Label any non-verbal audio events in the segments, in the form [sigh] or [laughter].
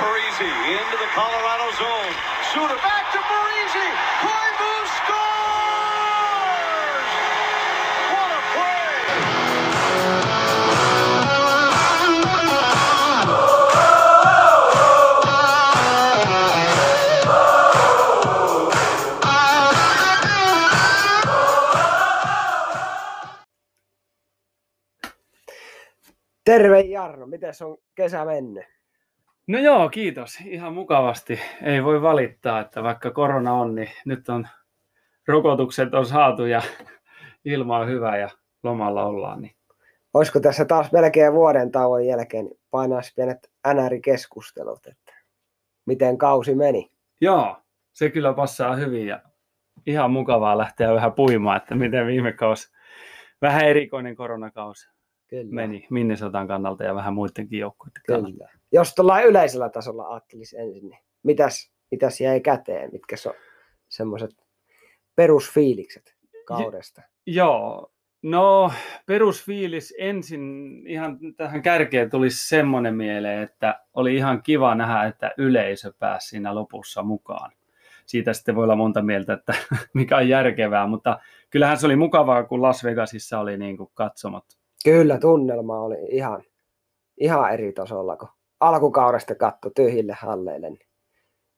Parisi into the Colorado zone. Suter back to Parisi. Koivu scores! What a play! Terve Jarno, miten on kesä mennyt? No joo, kiitos. Ihan mukavasti. Ei voi valittaa, että vaikka korona on, niin nyt on rokotukset on saatu ja ilma on hyvä ja lomalla ollaan. Niin. Olisiko tässä taas melkein vuoden tauon jälkeen niin painaisi pienet NR-keskustelut, että miten kausi meni? Joo, se kyllä passaa hyvin ja ihan mukavaa lähteä vähän puimaan, että miten viime kausi, vähän erikoinen koronakausi Kyllä. meni Minnesotan kannalta ja vähän muidenkin joukkueiden kannalta. Kyllä. Jos tuolla yleisellä tasolla ajattelisi ensin, niin mitäs, mitäs jäi käteen? Mitkä on semmoiset perusfiilikset kaudesta? Joo, no perusfiilis ensin ihan tähän kärkeen tuli semmoinen mieleen, että oli ihan kiva nähdä, että yleisö pääsi siinä lopussa mukaan. Siitä sitten voi olla monta mieltä, että [laughs] mikä on järkevää, mutta kyllähän se oli mukavaa, kun Las Vegasissa oli niin kuin katsomat. Kyllä, tunnelma oli ihan, ihan eri tasolla, kun alkukaudesta katto tyhjille halleille. Niin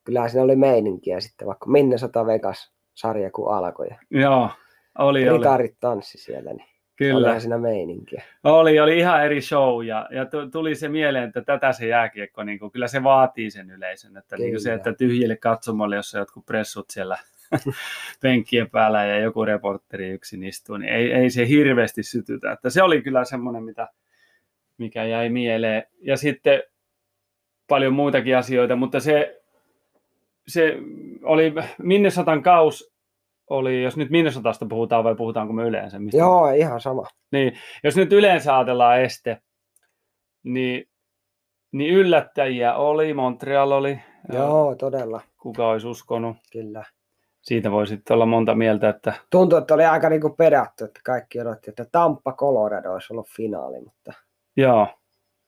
kyllähän siinä oli meininkiä sitten, vaikka Minnesota Vegas sarja kun alkoi. Joo, oli, oli. ritarit tanssi siellä, niin Kyllä. olihan siinä meininkiä. Oli, oli ihan eri show ja, ja tu- tuli se mieleen, että tätä se jääkiekko, niin kuin, kyllä se vaatii sen yleisön. Että niin kuin se, että tyhjille katsomolle, jossa jotkut pressut siellä [laughs] penkkien päällä ja joku reporteri yksin istuu, niin ei, ei se hirveästi sytytä. Että se oli kyllä semmoinen, mitä, mikä jäi mieleen. Ja sitten paljon muitakin asioita, mutta se, se oli Minnesotan kaus, oli, jos nyt Minnesotasta puhutaan vai puhutaanko me yleensä? Mistä Joo, ihan sama. niin, jos nyt yleensä ajatellaan este, niin, niin yllättäjiä oli, Montreal oli, Joo, todella, kuka olisi uskonut. kyllä. Siitä voi sitten olla monta mieltä, että Tuntui, että oli aika niinku perätty, että kaikki odotti, että Tampa Colorado olisi ollut finaali, mutta, joo,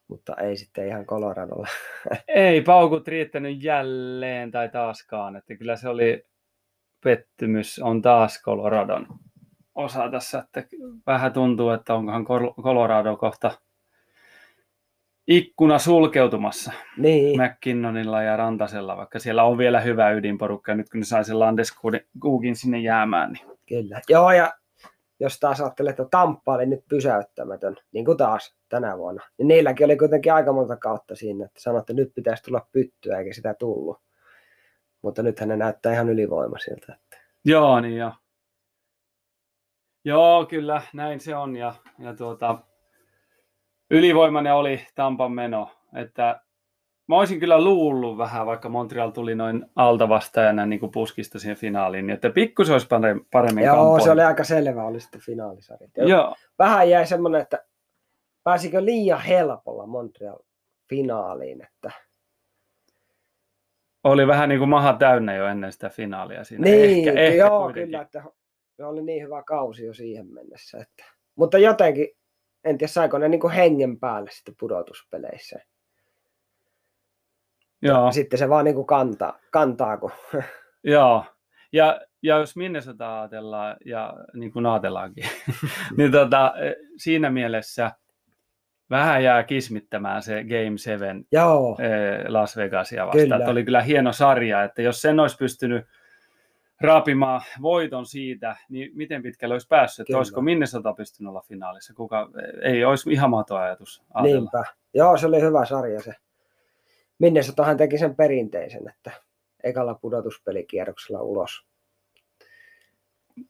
mutta ei sitten ihan Coloradolla. ei paukut riittänyt jälleen tai taaskaan, että kyllä se oli pettymys, on taas Coloradon osa tässä, että vähän tuntuu, että onkohan Col- Colorado kohta ikkuna sulkeutumassa. Niin, McKinnonilla ja Rantasella, vaikka siellä on vielä hyvä ydinporukka, nyt kun ne sai sen Landeskuukin sinne jäämään, niin kyllä. Joo, ja jos taas ajattelee, että Tamppa oli nyt pysäyttämätön, niin kuin taas tänä vuonna, niin niilläkin oli kuitenkin aika monta kautta siinä, että sanoi, että nyt pitäisi tulla pyttyä, eikä sitä tullut. Mutta nythän ne näyttää ihan ylivoimaisilta. Että. joo, niin joo. Joo, kyllä, näin se on, ja, ja tuota, ylivoimainen oli Tampan meno, että mä olisin kyllä luullut vähän, vaikka Montreal tuli noin alta vastaajana niin kuin puskista siihen finaaliin, niin että pikkusen olisi paremmin, Joo, kampoihin. se oli aika selvä, oli sitten finaalisarja. Joo, Vähän jäi semmoinen, että pääsikö liian helpolla Montreal finaaliin, että oli vähän niin kuin maha täynnä jo ennen sitä finaalia siinä. Niin, ehkä, ehkä joo, kuitenkin. kyllä, että se oli niin hyvä kausi jo siihen mennessä. Että. Mutta jotenkin, en tiedä saiko ne niin hengen päälle sitten pudotuspeleissä. Joo. Sitten se vaan niin kuin kantaa, kantaa kun [laughs] Joo, ja, ja jos Minnesota ajatellaan, ja niin kuin ajatellaankin, [laughs] niin tota, eh, siinä mielessä vähän jää kismittämään se Game 7 joo, eh, Las Vegasia vastaan. Kyllä. Että oli kyllä hieno sarja, että jos sen olisi pystynyt raapimaan voiton siitä, niin miten pitkälle olisi päässyt? Että Kyllä. olisiko Minnesota pystynyt olla finaalissa? Kuka, ei olisi ihan mahdoton ajatus ajatella. niinpä. Joo, se oli hyvä sarja se. Minnesotahan teki sen perinteisen, että ekalla pudotuspelikierroksella ulos.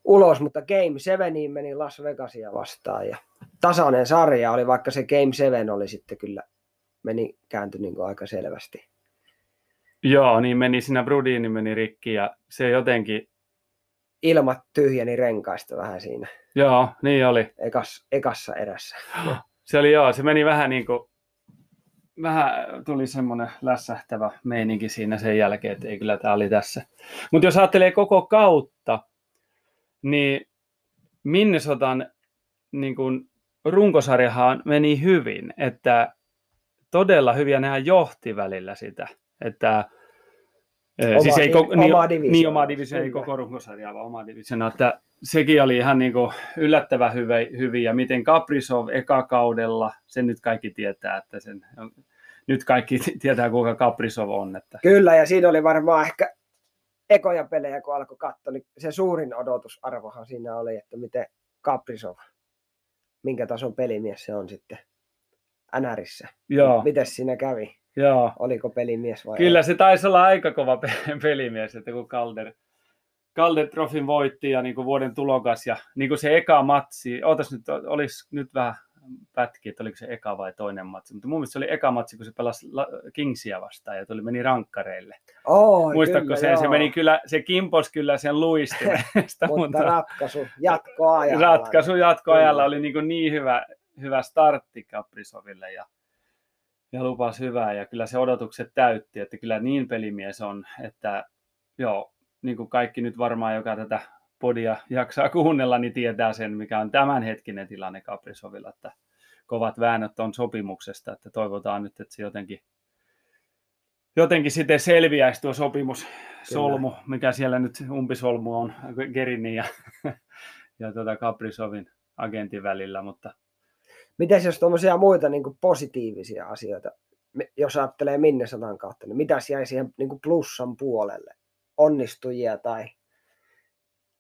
Ulos, mutta Game 7 meni Las Vegasia vastaan ja tasainen sarja oli, vaikka se Game 7 oli sitten kyllä, meni, kääntyi niin aika selvästi. Joo, niin meni siinä Brudini meni rikki ja se jotenkin, Ilmat tyhjeni renkaista vähän siinä joo, niin oli. ekas, ekassa erässä. Se oli joo, se meni vähän niin kuin, vähän tuli semmoinen lässähtävä meininki siinä sen jälkeen, että ei kyllä tämä oli tässä. Mutta jos ajattelee koko kautta, niin Minnesotan niin kuin runkosarjahan meni hyvin, että todella hyviä nehän johti välillä sitä. Että, Oma siis ei koko, niin, oma divisioona, niin oma divisio, ei koko runkosarjaa, vaan oma divisioona, että sekin oli ihan niin kuin yllättävän hyvä, hyvin, ja miten Kaprizov eka kaudella, sen nyt kaikki tietää, että sen, nyt kaikki [laughs] tietää, kuinka Kaprizov on, että Kyllä, ja siinä oli varmaan ehkä ekoja pelejä, kun alkoi katsoa, niin se suurin odotusarvohan siinä oli, että miten Kaprizov, minkä tason pelimies se on sitten NRissä. joo, Miten siinä kävi? Joo. Oliko pelimies vai Kyllä se taisi olla aika kova pe- [laughs] pelimies, että kun Calder, Calder Trofin voitti ja niin kuin vuoden tulokas ja niin kuin se eka matsi, ootas nyt, olisi nyt vähän pätki, että oliko se eka vai toinen matsi, mutta mun mielestä se oli eka matsi, kun se pelasi La- Kingsia vastaan ja tuli meni rankkareille. Oi, Muistatko kyllä, se, se joo. meni kyllä, se kimpos kyllä sen luistimesta, [laughs] Mutta ratkaisu jatkoajalla. ratkaisu jatkoajalla Kyllä. oli niin, kuin niin hyvä, hyvä startti Kaprizoville ja, ja lupas hyvää ja kyllä se odotukset täytti, että kyllä niin pelimies on, että joo, niin kuin kaikki nyt varmaan, joka tätä podia jaksaa kuunnella, niin tietää sen, mikä on tämänhetkinen tilanne Kaprizovilla, että kovat väännöt on sopimuksesta, että toivotaan nyt, että se jotenkin, jotenkin sitten selviäisi tuo sopimus, solmu, mikä siellä nyt umpisolmu on Gerinin ja, [laughs] ja tuota Kaprizovin agentin välillä, mutta Miten jos tuommoisia muita niin kuin positiivisia asioita, jos ajattelee Minnesotan kautta, niin mitä jäi siihen niin kuin plussan puolelle? Onnistujia tai...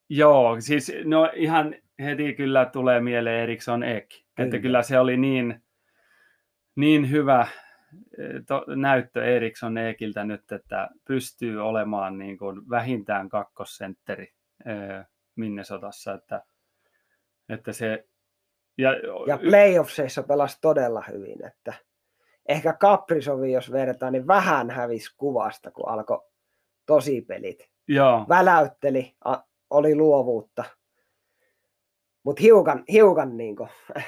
Joo, siis no ihan heti kyllä tulee mieleen Eriksson Ek. Kyllä. Että Kyllä. kyllä se oli niin, niin hyvä eh, to, näyttö Eriksson Ekiltä nyt, että pystyy olemaan niin kuin vähintään kakkosentteri eh, Minnesotassa, että, että se ja, Ja playoffseissa pelasi todella hyvin, että ehkä Kaprisovi, jos vertaa, niin vähän hävisi kuvasta, kun alkoi tosipelit. joo, Väläytteli, a, oli luovuutta, mutta hiukan, hiukan niin kuin, [laughs]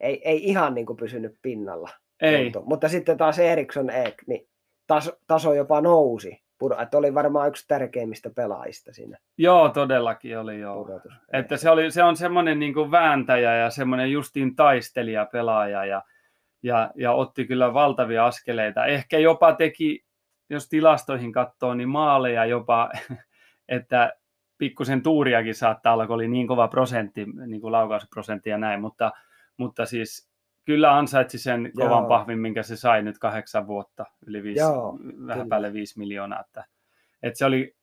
ei, ei ihan niin kuin pysynyt pinnalla. ei. Mutta sitten taas Eriksson Ek, niin taso, taso jopa nousi. Pudo- Että oli varmaan yksi tärkeimmistä pelaajista siinä joo, todellakin oli joo. pudotus. Että se, oli, se on semmoinen niin kuin vääntäjä ja semmoinen justiin taistelija pelaaja ja, ja, ja otti kyllä valtavia askeleita. Ehkä jopa teki, jos tilastoihin katsoo, niin maaleja jopa, [laughs] että pikkusen tuuriakin saattaa olla, kun oli niin kova prosentti, niin kuin laukausprosentti ja näin, mutta, mutta siis kyllä ansaitsi sen kovan Joo. pahvin, minkä se sai nyt kahdeksan vuotta, yli viisi, Joo, vähän kyllä. päälle viisi miljoonaa. Että, että se, oli,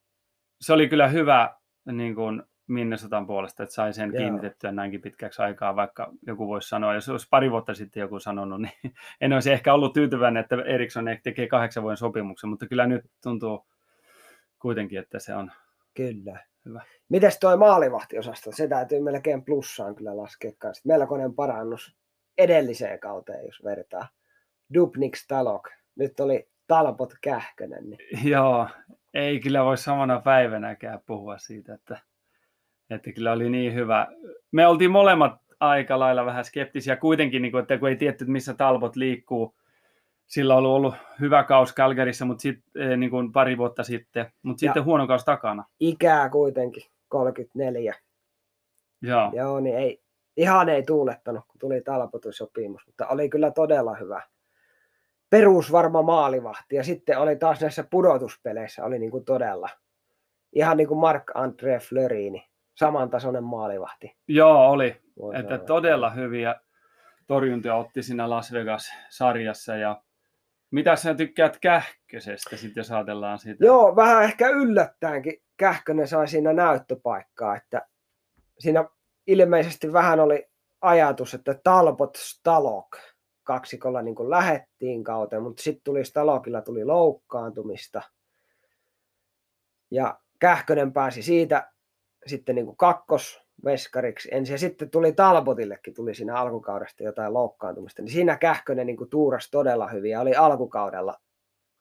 se oli kyllä hyvä niin kuin Minnesotan puolesta, että sai sen Joo. kiinnitettyä näinkin pitkäksi aikaa, vaikka joku voisi sanoa, jos olisi pari vuotta sitten joku sanonut, niin [laughs] en olisi ehkä ollut tyytyväinen, että Eriksson tekee kahdeksan vuoden sopimuksen, mutta kyllä nyt tuntuu kuitenkin, että se on Kyllä. Hyvä. Mites toi maalivahtiosasto? Se täytyy melkein plussaan kyllä laskea kanssa. Melkoinen parannus edelliseen kauteen, jos vertaa. Dubnik Talok. Nyt oli Talpot Kähkönen. Niin Joo, ei kyllä voi samana päivänäkään puhua siitä, että, että kyllä oli niin hyvä. Me oltiin molemmat aika lailla vähän skeptisiä kuitenkin, niin kuin, että kun ei tietty, missä talbot liikkuu. Sillä on ollut hyvä kaus Calgaryssa, mutta sit, eh, niin kuin pari vuotta sitten, mutta Ja- sitten huono kaus takana. ikää kuitenkin 34. Joo, Joo, niin ei, ihan ei tuulettanut, kun tuli Talpotin sopimus, mutta oli kyllä todella hyvä. Perusvarma maalivahti ja sitten oli taas näissä pudotuspeleissä oli niin kuin todella ihan niin kuin Marc-André Fleurini, samantasoinen maalivahti. Joo oli. voi Että sanoa. todella hyviä torjuntoja otti siinä Las Vegas-sarjassa. Ja mitä sä tykkäät Kähkösestä, sitten jos ajatellaan siitä? Joo, vähän ehkä yllättäenkin Kähkönen sai siinä näyttöpaikkaa, että siinä ilmeisesti vähän oli ajatus, että Talbot Stalok kaksikolla niin kuin lähettiin kauteen, mutta sitten tuli Stalokilla tuli loukkaantumista. Ja Kähkönen pääsi siitä sitten niin kuin kakkosveskariksi ensin ja sitten tuli Talbotillekin tuli siinä alkukaudesta jotain loukkaantumista. Niin siinä Kähkönen niin kuin todella hyvin ja oli alkukaudella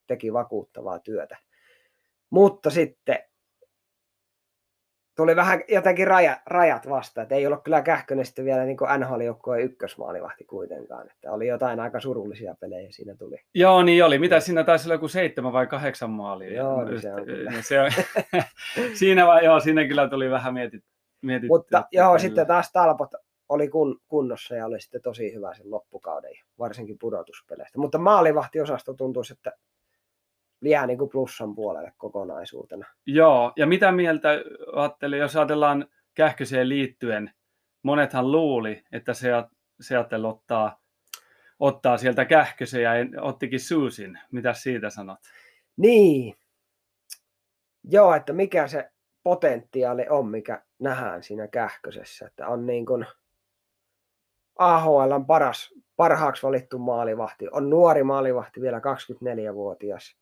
teki vakuuttavaa työtä. Mutta sitten tuli vähän jotenkin raja, rajat vasta, että ei ollut kyllä Kähkönen sitten vielä niin NHL-joukkueen ykkösmaalivahti kuitenkaan, että oli jotain aika surullisia pelejä siinä tuli. Joo, niin oli. Mitä siinä taisi olla joku seitsemän vai kahdeksan maalia? Joo, niin se on kyllä. [laughs] Se on, [laughs] siinä, vai, joo, siinä kyllä tuli vähän mietit, mietitty. Mutta joo, kyllä. sitten taas Talpot oli kun, kunnossa ja oli sitten tosi hyvä sen loppukauden, varsinkin pudotuspeleistä. Mutta maalivahtiosasto tuntuisi, että jää niin kuin plussan puolelle kokonaisuutena. Joo, ja mitä mieltä ajattelin, jos ajatellaan Kähköseen liittyen, monethan luuli, että Seattle ottaa, ottaa sieltä Kähkösen ja ottikin Suusin. Mitä siitä sanot? Niin. Joo, että mikä se potentiaali on, mikä nähdään siinä Kähkösessä. Että on niin kuin AHL paras, parhaaksi valittu maalivahti. On nuori maalivahti, vielä 24-vuotias.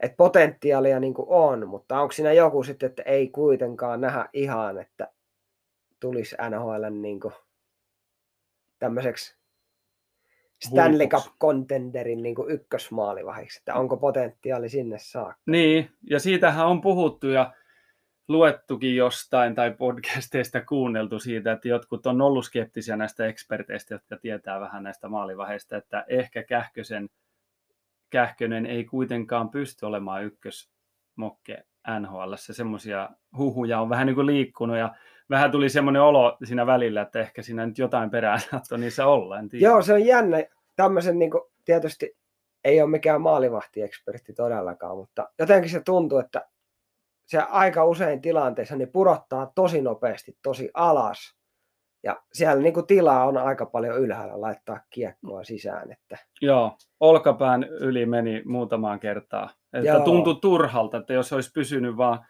Et potentiaalia niin kuin on, mutta onko siinä joku sitten, että ei kuitenkaan nähdä ihan, että tulisi NHL niin kuin tämmöiseksi Stanley Cup contenderin niin ykkösmaalivahiksi, että onko potentiaali sinne saakka. Niin, ja siitähän on puhuttu ja luettukin jostain tai podcasteista kuunneltu siitä, että jotkut on ollut skeptisiä näistä eksperteistä, jotka tietää vähän näistä maalivaheista, että ehkä Kähkösen, Kähkönen ei kuitenkaan pysty olemaan ykkösmokke NHL. Semmoisia huhuja on vähän niin kuin liikkunut ja vähän tuli semmoinen olo siinä välillä, että ehkä siinä nyt jotain perään [laughs] saattoi niissä olla. En tiedä. Joo, se on jännä. Tämmöisen niin kuin, tietysti ei ole mikään maalivahtiekspertti todellakaan, mutta jotenkin se tuntuu, että se aika usein tilanteessa niin pudottaa tosi nopeasti tosi alas. Ja siellä niin kuin tilaa on aika paljon ylhäällä laittaa kiekkoa sisään. Että... Joo, olkapään yli meni muutamaan kertaan. Että Joo. tuntui turhalta, että jos olisi pysynyt vaan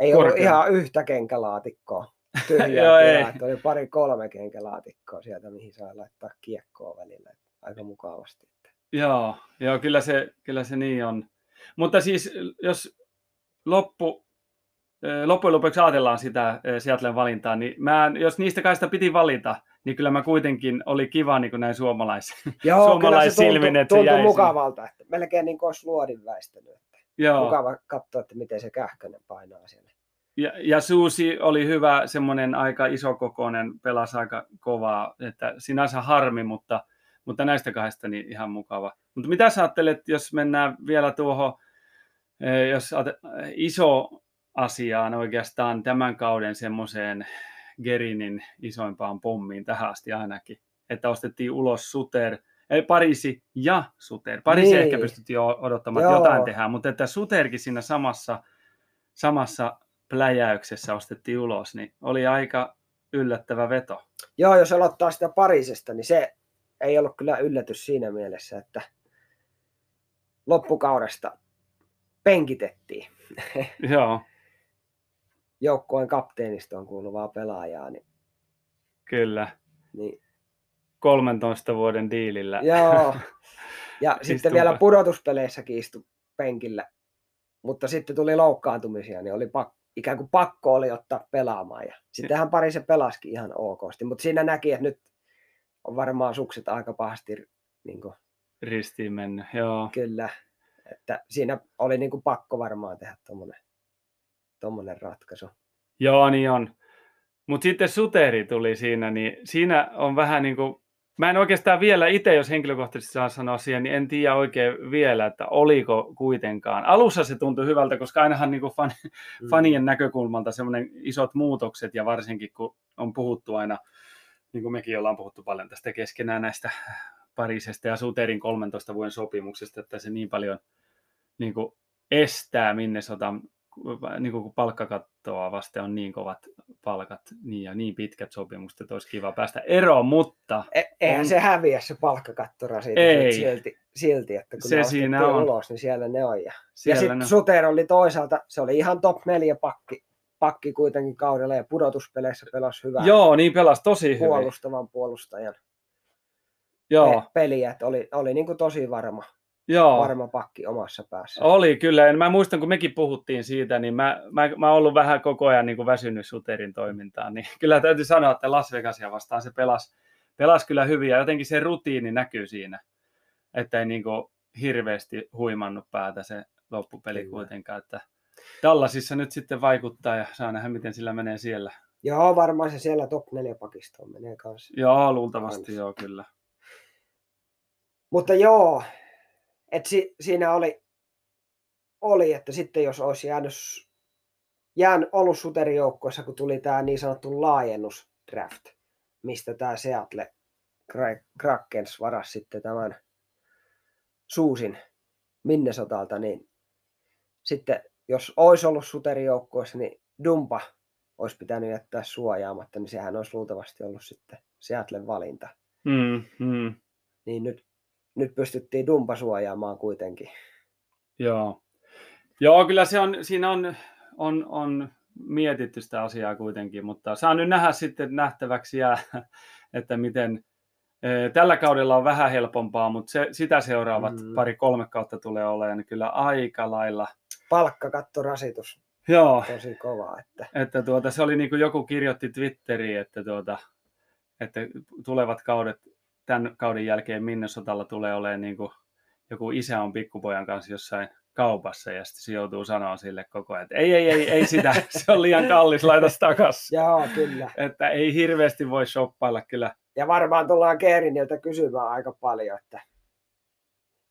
Ei korkean. ollut ihan yhtä kenkälaatikkoa tyhjää [laughs] Joo, ei. Että oli pari kolme kenkälaatikkoa sieltä, mihin saa laittaa kiekkoa välillä. Aika mukavasti. Joo, joo kyllä, se, kyllä se niin on. Mutta siis jos loppu, loppujen lopuksi ajatellaan sitä Seattlen valintaa, niin mä, jos niistä kai sitä piti valita, niin kyllä mä kuitenkin oli kiva niin kuin näin suomalais, [laughs] Joo, suomalaissilmin, että se jäi mukavalta, että melkein niin kuin olisi luodin väistänyt. Että Joo. Mukava katsoa, että miten se kähkönen painaa siellä. Ja, ja Suusi oli hyvä, semmoinen aika isokokoinen, pelasi aika kovaa, että sinänsä harmi, mutta, mutta näistä kahdesta niin ihan mukava. Mutta mitä sä ajattelet, jos mennään vielä tuohon, jos iso asiaan oikeastaan tämän kauden semmoiseen Gerinin isoimpaan pommiin tähän asti ainakin, että ostettiin ulos Suter, ei, Pariisi ja Suter. Pariisi niin. ehkä pystyttiin jo odottamaan, että jotain tehdään, mutta että Suterkin siinä samassa, samassa pläjäyksessä ostettiin ulos, niin oli aika yllättävä veto. Joo, jos aloittaa sitä Pariisesta, niin se ei ollut kyllä yllätys siinä mielessä, että loppukaudesta penkitettiin. Joo. Joukkueen kapteenistoon kuuluvaa pelaajaa. Niin... Kyllä. Niin. 13 vuoden diilillä. Joo. [laughs] Ja sitten vielä pudotuspeleissäkin istui penkillä. Mutta sitten tuli loukkaantumisia, niin oli pakko ikään kuin pakko oli ottaa pelaamaan. Ja sittenhän pari se pelasikin ihan okosti, mutta siinä näki, että nyt on varmaan sukset aika pahasti niin kuin, ristiin mennyt. Joo. Kyllä, että siinä oli niin kuin pakko varmaan tehdä tuommoinen tommonen ratkaisu. Joo, niin on. Mutta sitten Suteri tuli siinä, niin siinä on vähän niin kuin Mä en oikeastaan vielä itse, jos henkilökohtaisesti saa sanoa siihen, niin en tiedä oikein vielä, että oliko kuitenkaan. Alussa se tuntui hyvältä, koska ainahan niin kuin fan, mm. fanien näkökulmalta semmoinen isot muutokset ja varsinkin kun on puhuttu aina, niin kuin mekin ollaan puhuttu paljon tästä keskenään näistä Pariisesta ja Suterin 13 vuoden sopimuksesta, että se niin paljon niin kuin estää Minnesotan niin kuin palkkakattoa vasten on niin kovat palkat niin ja niin pitkät sopimukset, että olisi kiva päästä eroon, mutta... E- eihän on... se häviä se palkkakatto siitä Ei. Silti, silti, että kun se ne siinä on. ulos, niin siellä ne on. Ja, ja sitten Suter oli toisaalta, se oli ihan top 4 pakki, pakki kuitenkin kaudella ja pudotuspeleissä pelasi hyvää. Joo, niin pelasi tosi hyvin. Puolustavan puolustajan Joo. peliä, että oli, oli niin kuin tosi varma. Joo. varma pakki omassa päässä. Oli kyllä, ja mä muistan kun mekin puhuttiin siitä, niin mä, mä, mä oon ollut vähän koko ajan niin kuin väsynyt Suterin toimintaan, niin kyllä täytyy sanoa, että Las Vegasia vastaan se pelasi, pelasi kyllä hyvin, ja jotenkin se rutiini näkyy siinä, että ei niin kuin hirveästi huimannut päätä se loppupeli kyllä. kuitenkaan, että Dallasissa nyt sitten vaikuttaa, ja saa nähdä, miten sillä menee siellä. Joo, varmaan se siellä top 4 pakistoon menee kanssa. Joo, luultavasti kanssa. joo, kyllä. Mutta joo, et si, siinä oli, oli, että sitten jos olisi jäänyt, jään ollut suterijoukkoissa, kun tuli tämä niin sanottu laajennusdraft, mistä tämä Seattle Krakens varasi sitten tämän Suusin Minnesotalta, niin sitten jos olisi ollut suterijoukkueessa, niin Dumpa olisi pitänyt jättää suojaamatta, niin sehän olisi luultavasti ollut sitten Seattlen valinta. Mm, mm, Niin nyt, nyt pystyttiin Dumpa suojaamaan kuitenkin. joo. Joo, kyllä se on, siinä on, on, on mietitty sitä asiaa kuitenkin, mutta saa nyt nähdä sitten nähtäväksi jää, [laughs] että miten eh, tällä kaudella on vähän helpompaa, mutta se, sitä seuraavat Mm. pari-kolme kautta tulee olemaan niin kyllä aika lailla. Palkkakattorasitus Joo, tosi kova. Että, että tuota, se oli niin kuin joku kirjoitti Twitteriin, että, tuota, että tulevat kaudet tämän kauden jälkeen Minnesotalla tulee olemaan niin kuin joku isä on pikkupojan kanssa jossain kaupassa ja sitten se joutuu sanoa sille koko ajan, että ei, ei, ei, ei sitä, [laughs] se on liian kallis, laita takaisin. [laughs] joo, kyllä. Että ei hirveästi voi shoppailla kyllä. Ja varmaan tullaan Keeriniltä kysymään aika paljon, että,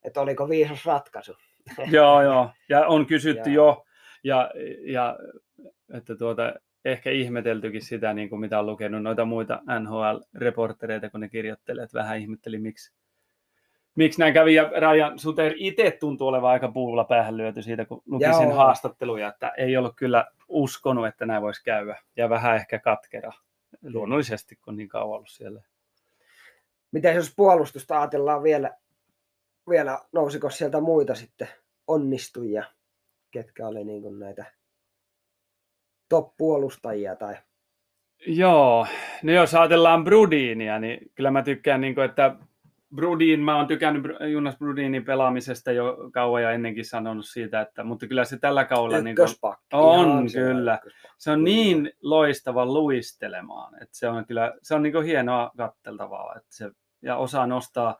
että oliko viisas ratkaisu. Joo, joo. Ja on kysytty Joo. jo. Ja, ja että tuota, ehkä ihmeteltykin sitä, niin kuin mitä on lukenut noita muita NHL-reportereita, kun ne kirjoittelee, että vähän ihmetteli, miksi, miksi näin kävi. Ja Rajan Suter itse tuntuu olevan aika puulla päähän lyöty siitä, kun luki Joo. sen haastatteluja, että ei ollut kyllä uskonut, että näin voisi käydä. Ja vähän ehkä katkera luonnollisesti, kun niin kauan ollut siellä. Miten jos puolustusta ajatellaan vielä, vielä nousiko sieltä muita sitten onnistujia, ketkä oli niin kuin näitä top-puolustajia tai? Joo, no jos ajatellaan Brudinia, niin kyllä mä tykkään, niin kuin, että Brudin, mä oon tykännyt Jonas Brudinin pelaamisesta jo kauan ja ennenkin sanonut siitä, että, mutta kyllä se tällä kaudella niin kuin, on se kyllä. se on niin loistava luistelemaan, että se on kyllä, se on niin kuin hienoa katteltavaa, että se, ja osaa nostaa,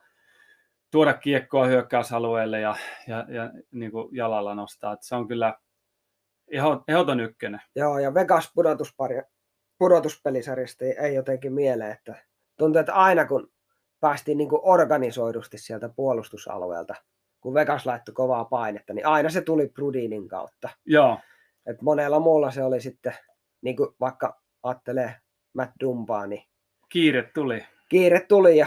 tuoda kiekkoa hyökkäysalueelle ja, ja, ja niin kuin jalalla nostaa, että se on kyllä ehdoton ykkönen. Joo, ja Vegas pudotuspari, pudotuspelisarjasta ei- jotenkin mieleen, että tuntuu, että aina kun päästiin niin kuin organisoidusti sieltä puolustusalueelta, kun Vegas laittoi kovaa painetta, niin aina se tuli Brudinin kautta. Joo, Et monella muulla se oli sitten, niin kuin vaikka ajattelee Matt Dumpaa, niin kiire tuli. kiire tuli ja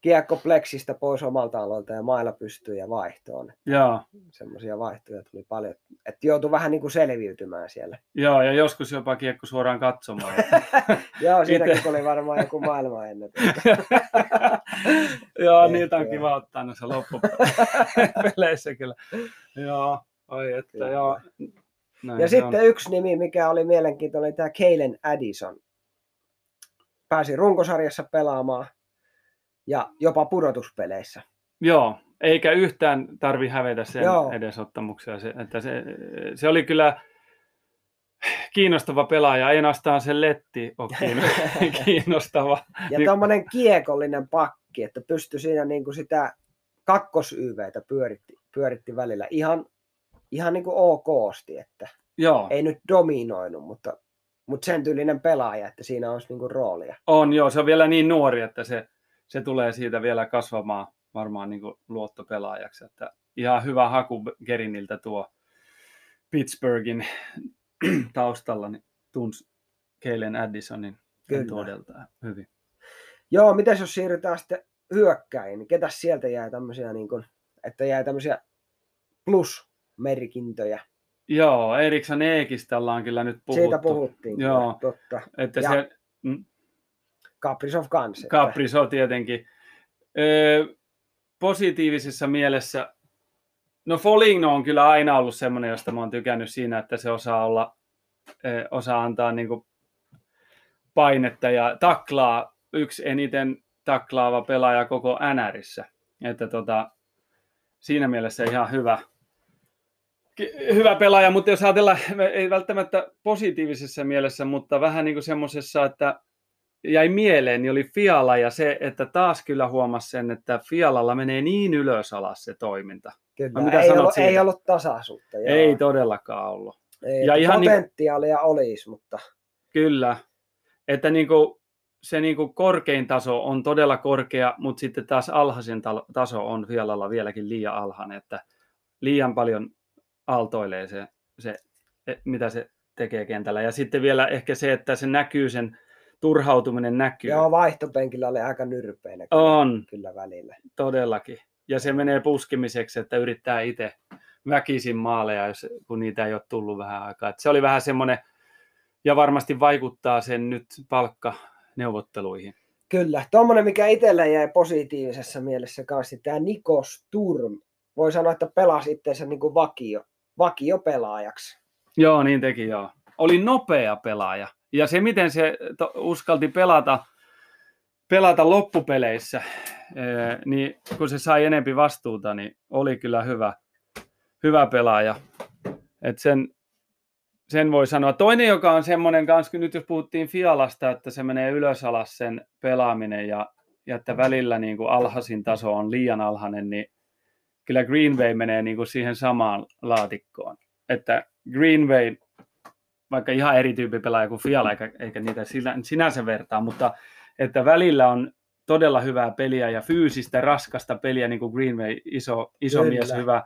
kiekko pleksistä pois omalta alueelta ja mailla pystyy ja vaihtoon. Joo, Semmoisia vaihtoja tuli paljon, että joutui vähän niin kuin selviytymään siellä. Joo, ja joskus jopa kiekko suoraan katsomaan. [laughs] Joo, siinäkin Ite- tuli varmaan joku maailmanennätys. [laughs] Joo, Tehtyä. niitä on kiva ottaa noissa loppupeleissä kyllä. Joo, oi että Kyllä. joo. Näin Ja sitten yksi nimi, mikä oli mielenkiintoinen, oli tämä Kalen Addison. Pääsi runkosarjassa pelaamaan ja jopa pudotuspeleissä. Joo, eikä yhtään tarvi hävetä sen Joo. edesottamuksia. Se, että se, se oli kyllä kiinnostava pelaaja, ei ainoastaan se letti ole kiinno- [laughs] kiinnostava. Ja Niin- tuommoinen kiekollinen pakki, että pystyi siinä niin kuin sitä kakkosyveitä pyöritti, pyöritti välillä ihan, ihan niin kuin okosti, että Joo, ei nyt dominoinut, mutta, mutta sen tyylinen pelaaja, että siinä olisi niin kuin roolia. on joo, se on vielä niin nuori, että se tulee siitä vielä kasvamaan varmaan niin kuin luottopelaajaksi. Että ihan hyvä haku Geriniltä tuo Pittsburghin [clears throat] taustalla, niin tunsi Kalen Addisonin todella hyvin. Joo, miten jos siirrytään sitten hyökkäin, niin ketä sieltä jää tämmöisiä, niin kuin, että jää tämmöisiä plus-merkintöjä. Joo, Eriksson Eekistä ollaan kyllä nyt puhuttu. Siitä puhuttiin. kyllä, Joo. Totta. Että Ja- se mm, Kaprizov kans. että- Capriso tietenkin. Öö, positiivisessa mielessä, no Foligno on kyllä aina ollut semmoinen, josta mä oon tykännyt siinä, että se osaa olla, ö, osaa antaa niinku painetta ja taklaa yksi eniten taklaava pelaaja koko NRissä. Että tota, siinä mielessä ihan hyvä, hyvä pelaaja, mutta jos ajatellaan, ei välttämättä positiivisessa mielessä, mutta vähän niin kuin semmoisessa, että jäi mieleen, niin oli Fiala ja se, että taas kyllä huomasi sen, että Fialalla menee niin ylös alas se toiminta. Kyllä, mitä ei, ollut, siitä? ei ollut tasaisuutta. Joo. Ei todellakaan ollut. ei, ja ihan niin- potentiaalia olisi, mutta Kyllä. Että niin kuin, se niin kuin korkein taso on todella korkea, mutta sitten taas alhaisin talo- taso on Fialalla vieläkin liian alhainen, että liian paljon aaltoilee se, se, e- mitä se tekee kentällä. Ja sitten vielä ehkä se, että se näkyy, sen turhautuminen näkyy. joo, vaihtopenkillä oli aika nyrpeinä kyllä, On, kyllä välillä. todellakin. ja se menee puskimiseksi, että yrittää itse väkisin maaleja, jos, kun niitä ei ole tullut vähän aikaa. Et se oli vähän semmoinen, ja varmasti vaikuttaa sen nyt palkkaneuvotteluihin. Kyllä, tuommoinen mikä itsellä jäi positiivisessa mielessä kanssa, tämä Niko Sturm. Voi sanoa, että pelasi itseensä niin kuin vakio, vakiopelaajaksi. Joo, niin teki joo. Oli nopea pelaaja. Ja se, miten se uskalti pelata, pelata loppupeleissä, niin kun se sai enempi vastuuta, niin oli kyllä hyvä, hyvä pelaaja. Et sen, sen voi sanoa. Toinen, joka on semmoinen kanssa, nyt jos puhuttiin Fialasta, että se menee ylös alas sen pelaaminen ja, ja että välillä niin kuin alhaisin taso on liian alhainen, niin kyllä Greenway menee niin kuin siihen samaan laatikkoon. Että Greenway, vaikka ihan eri tyyppi pelaaja kuin Fiala, eikä, eikä niitä sinänsä vertaa, mutta että välillä on todella hyvää peliä ja fyysistä, raskasta peliä, niin kuin Greenway, iso, iso mies, hyvä,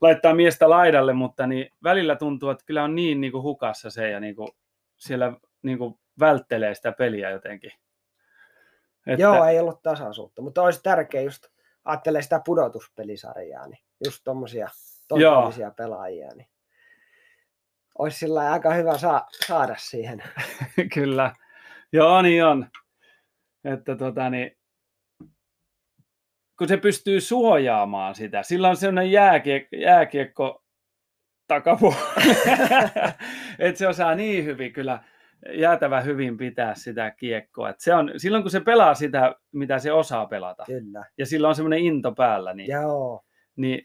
laittaa miestä laidalle, mutta niin välillä tuntuu, että kyllä on niin, niin kuin hukassa se ja niin kuin siellä niin kuin välttelee sitä peliä jotenkin. Että... Joo, ei ollut tasaisuutta, mutta olisi tärkeää just ajattelee sitä pudotuspelisarjaa, niin just tuommoisia pelaajia, niin olisi sillä aika hyvä saa, saada siihen. [laughs] Kyllä. Joo, niin on. Että tota, niin, kun se pystyy suojaamaan sitä, sillä on sellainen jääkiek, jääkiekko takapuolella, [laughs] että se osaa niin hyvin kyllä jäätävä hyvin pitää sitä kiekkoa. Et se on, silloin kun se pelaa sitä, mitä se osaa pelata, Kyllä. ja sillä on semmoinen into päällä, niin, Joo. niin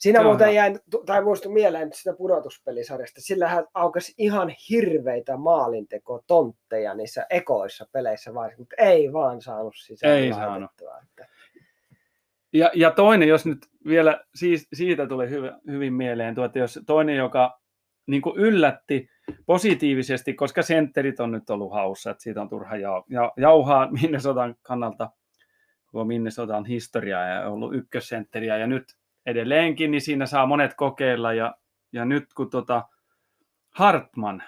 Siinä muuten jäi, tai muistui mieleen sitä pudotuspelisarjasta, sillähän aukesi ihan hirveitä maalinteko tontteja niissä ekoissa peleissä, vai, mutta ei vaan saanut sisään Ei saanut. Että... Ja, ja toinen, jos nyt vielä siitä tuli hyvin, hyvin mieleen, tuo, että jos toinen, joka niin kuin yllätti positiivisesti, koska sentterit on nyt ollut haussa, että siitä on turha jau, ja, jauhaa Minnesotan kannalta koko Minnesotan historiaa ja ollut ykkössentteriä, ja nyt edelleenkin, niin siinä saa monet kokeilla, ja, ja nyt kun tota Hartman,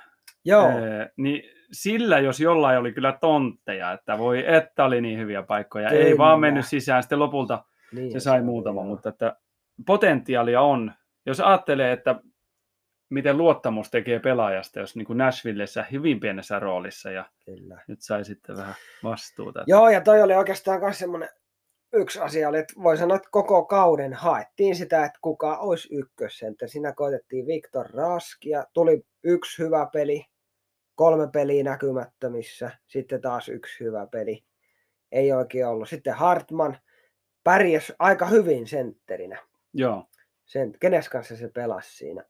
Joo. Ee, niin sillä jos jollain oli kyllä tontteja, että voi että oli niin hyviä paikkoja, kyllä. ei vaan mennyt sisään, sitten lopulta niin, se sai se muutama, mutta että potentiaalia on. Jos ajattelee, että miten luottamus tekee pelaajasta, jos niin kuin Nashvillessä hyvin pienessä roolissa ja Kyllä. nyt sai sitten vähän vastuuta. Joo, ja toi oli oikeastaan myös semmoinen yksi asia, oli, että voi sanoa, että koko kauden haettiin sitä, että kuka olisi ykkössentä. Siinä koitettiin Viktor Rask ja tuli yksi hyvä peli, kolme peliä näkymättömissä, sitten taas yksi hyvä peli. Ei oikein ollut. Sitten Hartman pärjäsi aika hyvin sentterinä. Joo. Sen, kenes kanssa se pelasi siinä?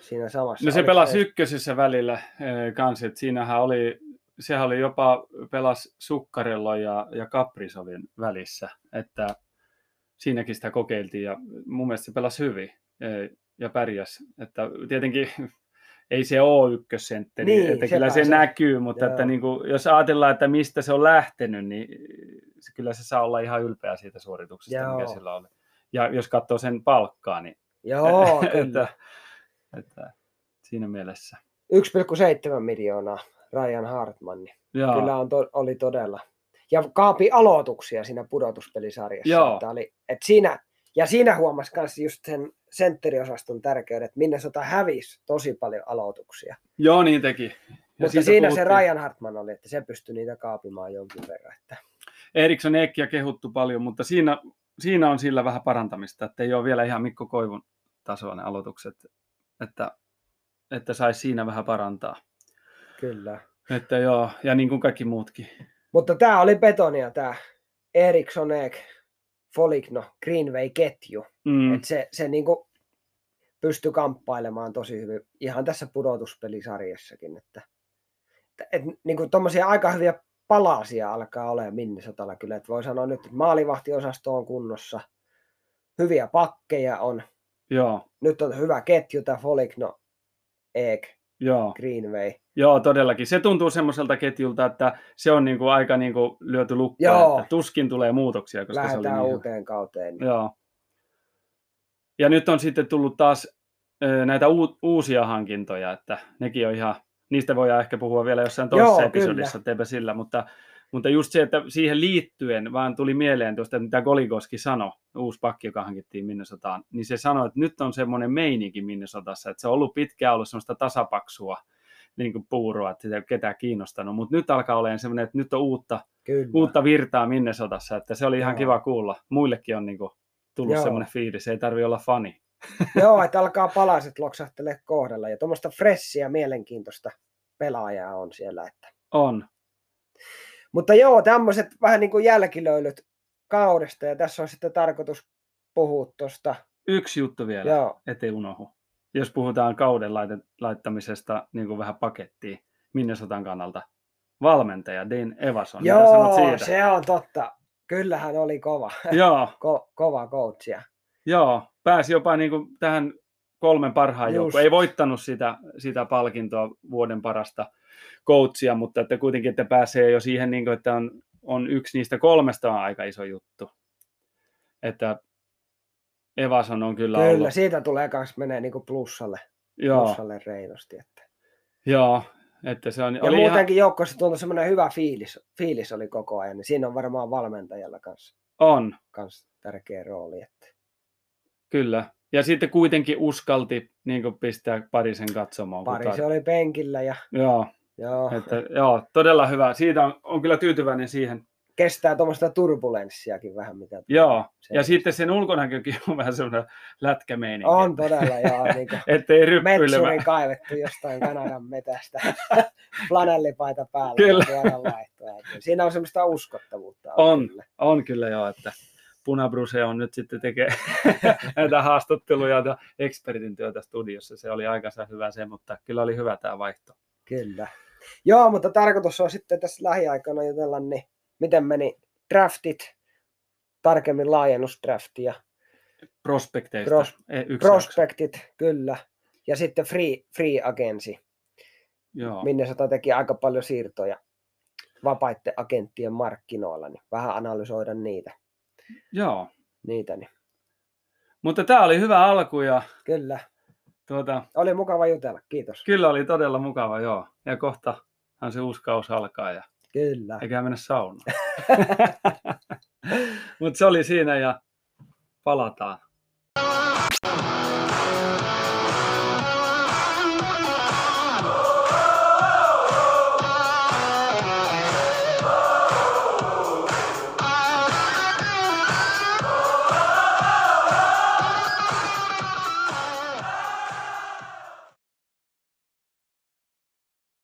siinä samassa. No se pelasi ykkösessä välillä eh, kanssa, että siinähän oli, sehän oli jopa pelas Sukkarello ja, ja Kaprisovin välissä, että siinäkin sitä kokeiltiin ja mun mielestä se pelasi hyvin eh, ja pärjäs, että tietenkin [laughs] ei se ole ykkössentteri, niin, että kyllä se, se näkyy, mutta että niin kuin, jos ajatellaan, että mistä se on lähtenyt, niin se, kyllä se saa olla ihan ylpeä siitä suorituksesta, Joo. mikä sillä oli. Ja jos katsoo sen palkkaa, niin Joo, [laughs] että, että siinä mielessä. 1,7 miljoonaa Ryan Hartman. Niin kyllä on to, oli todella. Ja kaapi aloituksia siinä pudotuspelisarjassa. Joo. Että oli, että siinä, ja siinä huomasi myös just sen sentteriosaston tärkeyden, että minne sota hävisi tosi paljon aloituksia. Joo, niin teki. Ja Mutta siinä puhuttiin. se Ryan Hartman oli, että se pystyi niitä kaapimaan jonkin verran. Että... Eriksson Ekkiä kehuttu paljon, mutta siinä, siinä on sillä vähän parantamista, että ei ole vielä ihan Mikko Koivun tasoa ne aloitukset että, että saisi siinä vähän parantaa. Kyllä. Että joo, ja niin kuin kaikki muutkin. Mutta tämä oli betonia, tämä Eriksson Ek, Foligno, Greenway-ketju. Mm. Että se, se niin kuin pystyi kamppailemaan tosi hyvin ihan tässä pudotuspelisarjassakin. Että, että, että niin kuin aika hyviä palasia alkaa olemaan Minnesotalla kyllä. Että voi sanoa nyt, että maalivahtiosasto on kunnossa, hyviä pakkeja on, Joo. Nyt on hyvä ketju, tämä Foligno, Eek, Joo. Greenway. Joo, todellakin. Se tuntuu semmoiselta ketjulta, että se on niinku aika niinku lyöty lukkoon, että tuskin tulee muutoksia. Koska Lähdetään se oli niin uuteen kauteen. Niin. Joo. Ja nyt on sitten tullut taas näitä uusia hankintoja, että nekin on ihan, niistä voidaan ehkä puhua vielä jossain toisessa Joo, episodissa, teepä sillä, mutta, Mutta just se, että siihen liittyen vaan tuli mieleen tuosta, mitä Kolikoski sanoi, uusi pakki, joka hankittiin Minnesotaan, niin se sanoi, että nyt on semmoinen meininki Minnesotassa, että se on ollut pitkään ollut semmoista tasapaksua niin kuin puuroa, että sitä ei ole ketään kiinnostanut, mutta nyt alkaa olemaan semmoinen, että nyt on uutta, Kyllä. uutta virtaa Minnesotassa, että se oli ihan Joo. kiva kuulla. Muillekin on niin kuin tullut Joo. semmoinen fiilis, ei tarvi olla fani. [laughs] Joo, että alkaa palaset loksahtelee kohdalla ja tuommoista fressiä, mielenkiintoista pelaajaa on siellä. Että. On, Mutta joo, tämmöiset vähän niin kuin jälkilöylyt kaudesta ja tässä on sitten tarkoitus puhua tuosta. yksi juttu vielä, Joo, ettei unohu. Jos puhutaan kauden laittamisesta niin kuin vähän pakettiin Minnesotan kannalta, valmentaja Dean Evason, mitä sanot joo siitä? se on totta. Kyllähän oli kova, [laughs] Joo, Ko- kova coachia. joo, pääsi jopa niin kuin tähän kolmen parhaan joukkoon. Ei voittanut sitä, sitä palkintoa vuoden parasta coachia, mutta että kuitenkin, että pääsee jo siihen, niin kuin, että on, on yksi niistä kolmesta on aika iso juttu. Että Evason on kyllä, Kyllä, ollut. siitä tulee myös menee niin kuin plussalle, Joo, plussalle reilusti. Että. joo, että se on, Ja oli ihan, muutenkin joukkoissa tuntui semmoinen hyvä fiilis, fiilis oli koko ajan, niin siinä on varmaan valmentajalla kanssa, on, kanssa tärkeä rooli. Että. Kyllä. Ja sitten kuitenkin uskalti niin pistää parisen katsomaan. kun Pari tar- se oli penkillä ja Joo, joo, että, joo, todella hyvä. Siitä on, on kyllä tyytyväinen siihen. Kestää tuommoista turbulenssiakin vähän mitä Joo, Se- ja sitten sen ulkonäkökin on vähän semmoinen lätkämeininki. On todella, joo, [laughs] niin Ettei ryppyilevä. metsuri kaivettu jostain Kanadan metästä, [laughs] flanellipaita päällä. Kyllä. Siinä on semmoista uskottavuutta. On. kyllä. On kyllä joo, että Punabruse on nyt sitten tekee [laughs] näitä haastatteluja ja ekspertin työtä studiossa. Se oli aikansa hyvä se, mutta kyllä oli hyvä tämä vaihto. Kyllä. Joo, mutta tarkoitus on sitten tässä lähiaikana jutella, niin miten meni draftit, tarkemmin laajennusdrafti ja Prospekteista. Pros- e, yksi jakso. prospektit, kyllä. Ja sitten free, free agency. Joo. minne sata teki aika paljon siirtoja vapaiden agenttien markkinoilla, niin vähän analysoida niitä. joo. niitä niin. Mutta tämä oli hyvä alku ja Kyllä, tuota, oli mukava jutella, kiitos. kyllä oli todella mukava, joo. Ja kohtahan se uusi kausi alkaa ja Kyllä. eikä mennä saunaan. [laughs] Mutta se oli siinä ja palataan.